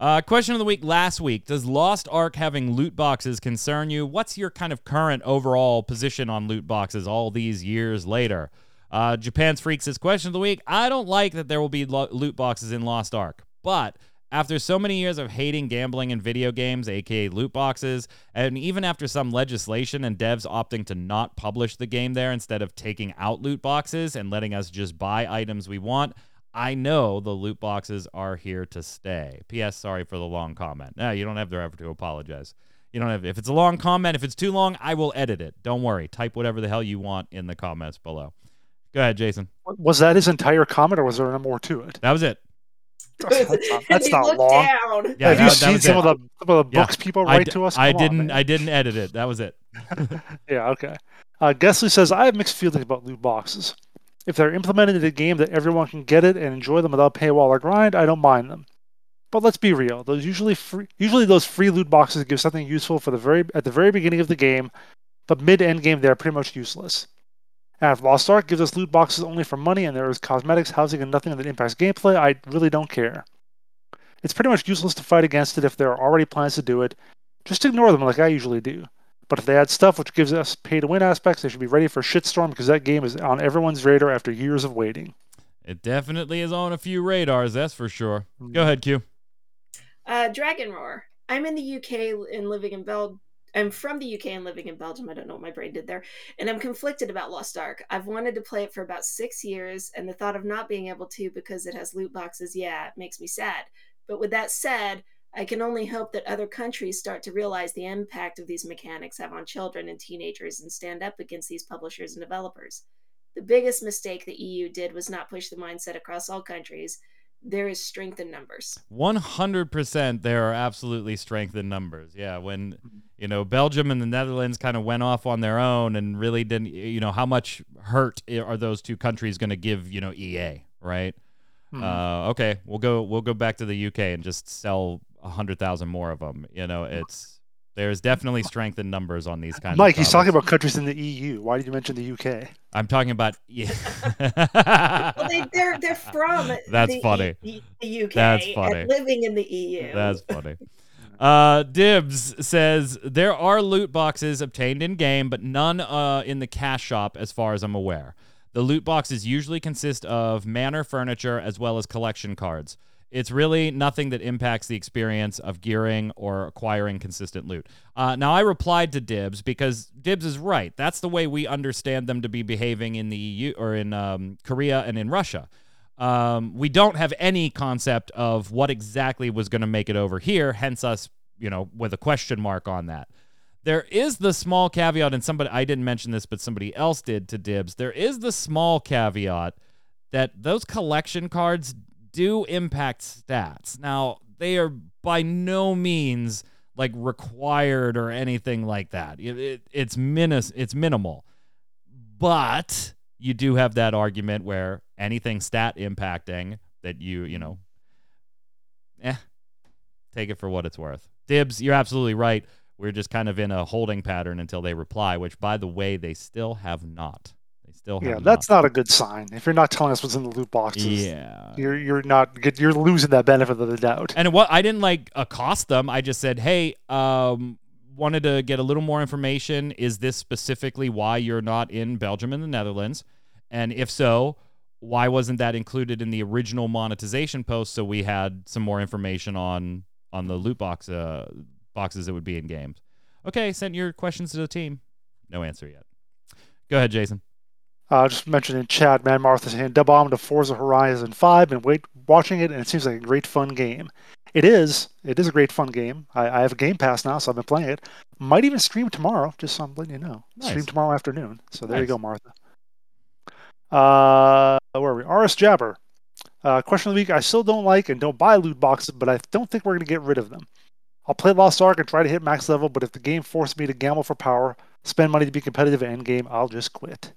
Uh, question of the week last week Does Lost Ark having loot boxes concern you? What's your kind of current overall position on loot boxes all these years later? Uh, Japan's Freaks says, question of the week. I don't like that there will be lo- loot boxes in Lost Ark, but after so many years of hating gambling in video games, aka loot boxes, and even after some legislation and devs opting to not publish the game there instead of taking out loot boxes and letting us just buy items we want, I know the loot boxes are here to stay. P.S. Sorry for the long comment. No, you don't have the effort to apologize. You don't have if it's a long comment. If it's too long, I will edit it. Don't worry. Type whatever the hell you want in the comments below. Go ahead, Jason. Was that his entire comment, or was there more to it? That was it. That's not, that's not long. Down. Yeah, have that, you seen some of the some of the books yeah. people write d- to us? Come I didn't. On, I didn't edit it. That was it. yeah. Okay. Uh, Guessly says I have mixed feelings about loot boxes. If they're implemented in a game that everyone can get it and enjoy them without paywall or grind, I don't mind them. But let's be real; those usually free, usually those free loot boxes give something useful for the very at the very beginning of the game, but mid end game they are pretty much useless. And if Lost Ark gives us loot boxes only for money and there is cosmetics, housing, and nothing that impacts gameplay, I really don't care. It's pretty much useless to fight against it if there are already plans to do it. Just ignore them like I usually do. But if they add stuff which gives us pay to win aspects, they should be ready for shitstorm because that game is on everyone's radar after years of waiting. It definitely is on a few radars, that's for sure. Go ahead, Q. Uh, Dragon Roar. I'm in the UK and living in Belgium I'm from the UK and living in Belgium. I don't know what my brain did there. And I'm conflicted about Lost Ark. I've wanted to play it for about six years, and the thought of not being able to because it has loot boxes, yeah, it makes me sad. But with that said, I can only hope that other countries start to realize the impact of these mechanics have on children and teenagers and stand up against these publishers and developers. The biggest mistake the EU did was not push the mindset across all countries there is strength in numbers. 100% there are absolutely strength in numbers. Yeah, when you know Belgium and the Netherlands kind of went off on their own and really didn't you know how much hurt are those two countries going to give, you know, EA, right? Mm-hmm. Uh, okay, we'll go we'll go back to the UK and just sell 100,000 more of them. You know, it's there's definitely strength in numbers on these kinds of things. Mike, of he's talking about countries in the EU. Why did you mention the UK? I'm talking about yeah. well, they, are they're, they're from That's the funny. E- the UK That's funny. living in the EU. That's funny. Uh, Dibs says there are loot boxes obtained in game, but none uh, in the cash shop, as far as I'm aware. The loot boxes usually consist of manor furniture as well as collection cards. It's really nothing that impacts the experience of gearing or acquiring consistent loot. Uh, now, I replied to Dibs because Dibs is right. That's the way we understand them to be behaving in the EU or in um, Korea and in Russia. Um, we don't have any concept of what exactly was going to make it over here, hence us, you know, with a question mark on that. There is the small caveat, and somebody, I didn't mention this, but somebody else did to Dibs. There is the small caveat that those collection cards do impact stats. Now, they are by no means like required or anything like that. It, it, it's minis- it's minimal. But you do have that argument where anything stat impacting that you, you know, eh, take it for what it's worth. Dibs, you're absolutely right. We're just kind of in a holding pattern until they reply, which, by the way, they still have not. Still yeah, that's not. not. a good sign. If you're not telling us what's in the loot boxes, yeah, you're you're not good. you're losing that benefit of the doubt. And what I didn't like accost them. I just said, hey, um, wanted to get a little more information. Is this specifically why you're not in Belgium and the Netherlands? And if so, why wasn't that included in the original monetization post? So we had some more information on on the loot box uh, boxes that would be in games. Okay, sent your questions to the team. No answer yet. Go ahead, Jason. Uh, just mentioned in chat, Mad Martha saying double on to Forza Horizon 5 and wait watching it, and it seems like a great fun game. It is. It is a great fun game. I, I have a Game Pass now, so I've been playing it. Might even stream tomorrow, just so I'm letting you know. Nice. Stream tomorrow afternoon. So there nice. you go, Martha. Uh, where are we? RS Jabber. Uh, question of the week: I still don't like and don't buy loot boxes, but I don't think we're going to get rid of them. I'll play Lost Ark and try to hit max level, but if the game forces me to gamble for power, spend money to be competitive at endgame, I'll just quit.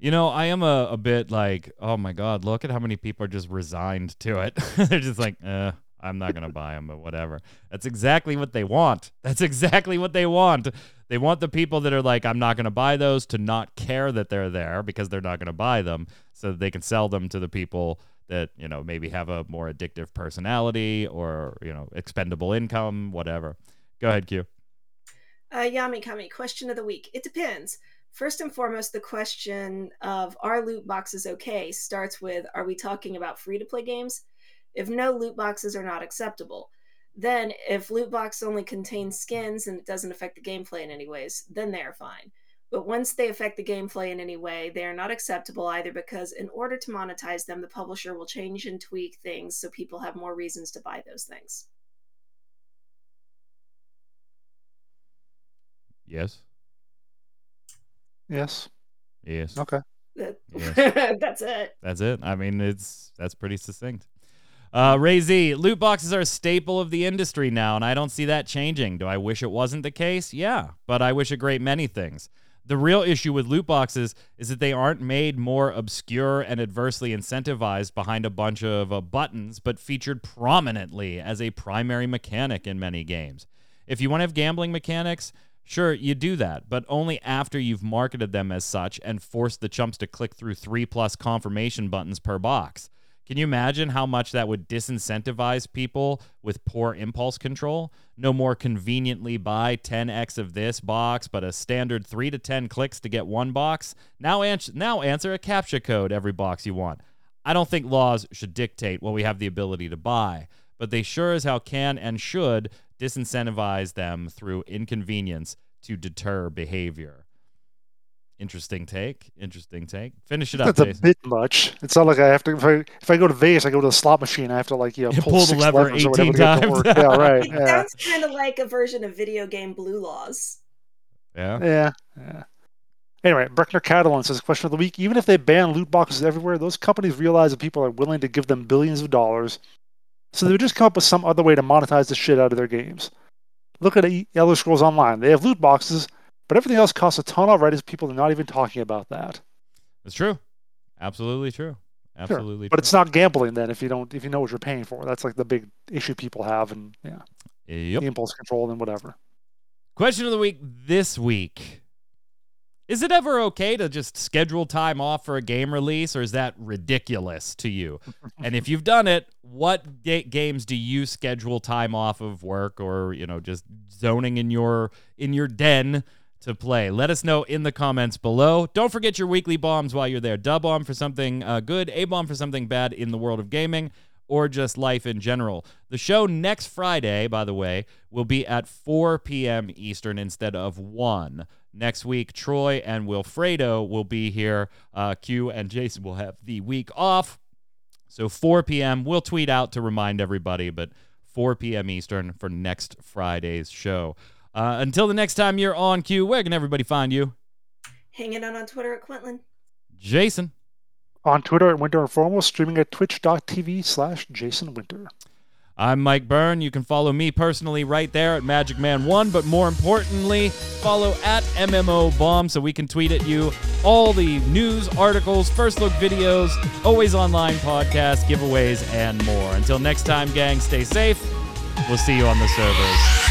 You know, I am a, a bit like, oh my God, look at how many people are just resigned to it. They're just like, eh, I'm not going to buy them, but whatever. That's exactly what they want. That's exactly what they want. They want the people that are like, I'm not going to buy those to not care that they're there because they're not going to buy them so that they can sell them to the people that, you know, maybe have a more addictive personality or, you know, expendable income, whatever. Go ahead, Q. Uh, Yami Kami, question of the week. It depends. First and foremost, the question of are loot boxes okay starts with are we talking about free to play games? If no, loot boxes are not acceptable. Then, if loot box only contains skins and it doesn't affect the gameplay in any ways, then they are fine. But once they affect the gameplay in any way, they are not acceptable either because, in order to monetize them, the publisher will change and tweak things so people have more reasons to buy those things. Yes. Yes. Yes. Okay. Yes. that's it. That's it. I mean, it's that's pretty succinct. Uh, Ray Z, loot boxes are a staple of the industry now, and I don't see that changing. Do I wish it wasn't the case? Yeah, but I wish a great many things. The real issue with loot boxes is that they aren't made more obscure and adversely incentivized behind a bunch of uh, buttons, but featured prominently as a primary mechanic in many games. If you want to have gambling mechanics, sure, you do that, but only after you've marketed them as such and forced the chumps to click through three plus confirmation buttons per box. Can you imagine how much that would disincentivize people with poor impulse control? No more conveniently buy 10x of this box, but a standard 3 to 10 clicks to get one box. Now, ans- now answer a CAPTCHA code every box you want. I don't think laws should dictate what we have the ability to buy, but they sure as hell can and should disincentivize them through inconvenience to deter behavior. Interesting take. Interesting take. Finish it up. That's Jason. a bit much. It's not like I have to. If I if I go to Vegas, I go to the slot machine. I have to like you know pull, pull the lever eighteen times. yeah, right. It yeah. sounds kind of like a version of video game blue laws. Yeah. Yeah. Yeah. Anyway, Breckner Catalan says question of the week: Even if they ban loot boxes everywhere, those companies realize that people are willing to give them billions of dollars, so they would just come up with some other way to monetize the shit out of their games. Look at Elder Scrolls Online; they have loot boxes but everything else costs a ton already. Is people are not even talking about that. It's true. Absolutely true. Absolutely. Sure. But it's not gambling then if you don't if you know what you're paying for. That's like the big issue people have and yeah. Yep. The impulse control and whatever. Question of the week this week. Is it ever okay to just schedule time off for a game release, or is that ridiculous to you? and if you've done it, what ga- games do you schedule time off of work, or you know, just zoning in your in your den to play. Let us know in the comments below. Don't forget your weekly bombs while you're there. Dub bomb for something uh, good, A bomb for something bad in the world of gaming, or just life in general. The show next Friday, by the way, will be at 4 p.m. Eastern instead of 1. Next week, Troy and Wilfredo will be here. Uh, Q and Jason will have the week off. So 4 p.m. We'll tweet out to remind everybody, but 4 p.m. Eastern for next Friday's show. Uh, until the next time you're on Q, where can everybody find you? Hanging out on Twitter at Quinlan. Jason. On Twitter at Winter Informal, streaming at twitch.tv slash Jason Winter. I'm Mike Byrne. You can follow me personally right there at Magic Man One, but more importantly, follow at MMO Bomb so we can tweet at you all the news, articles, first look videos, always online podcasts, giveaways, and more. Until next time, gang, stay safe. We'll see you on the servers.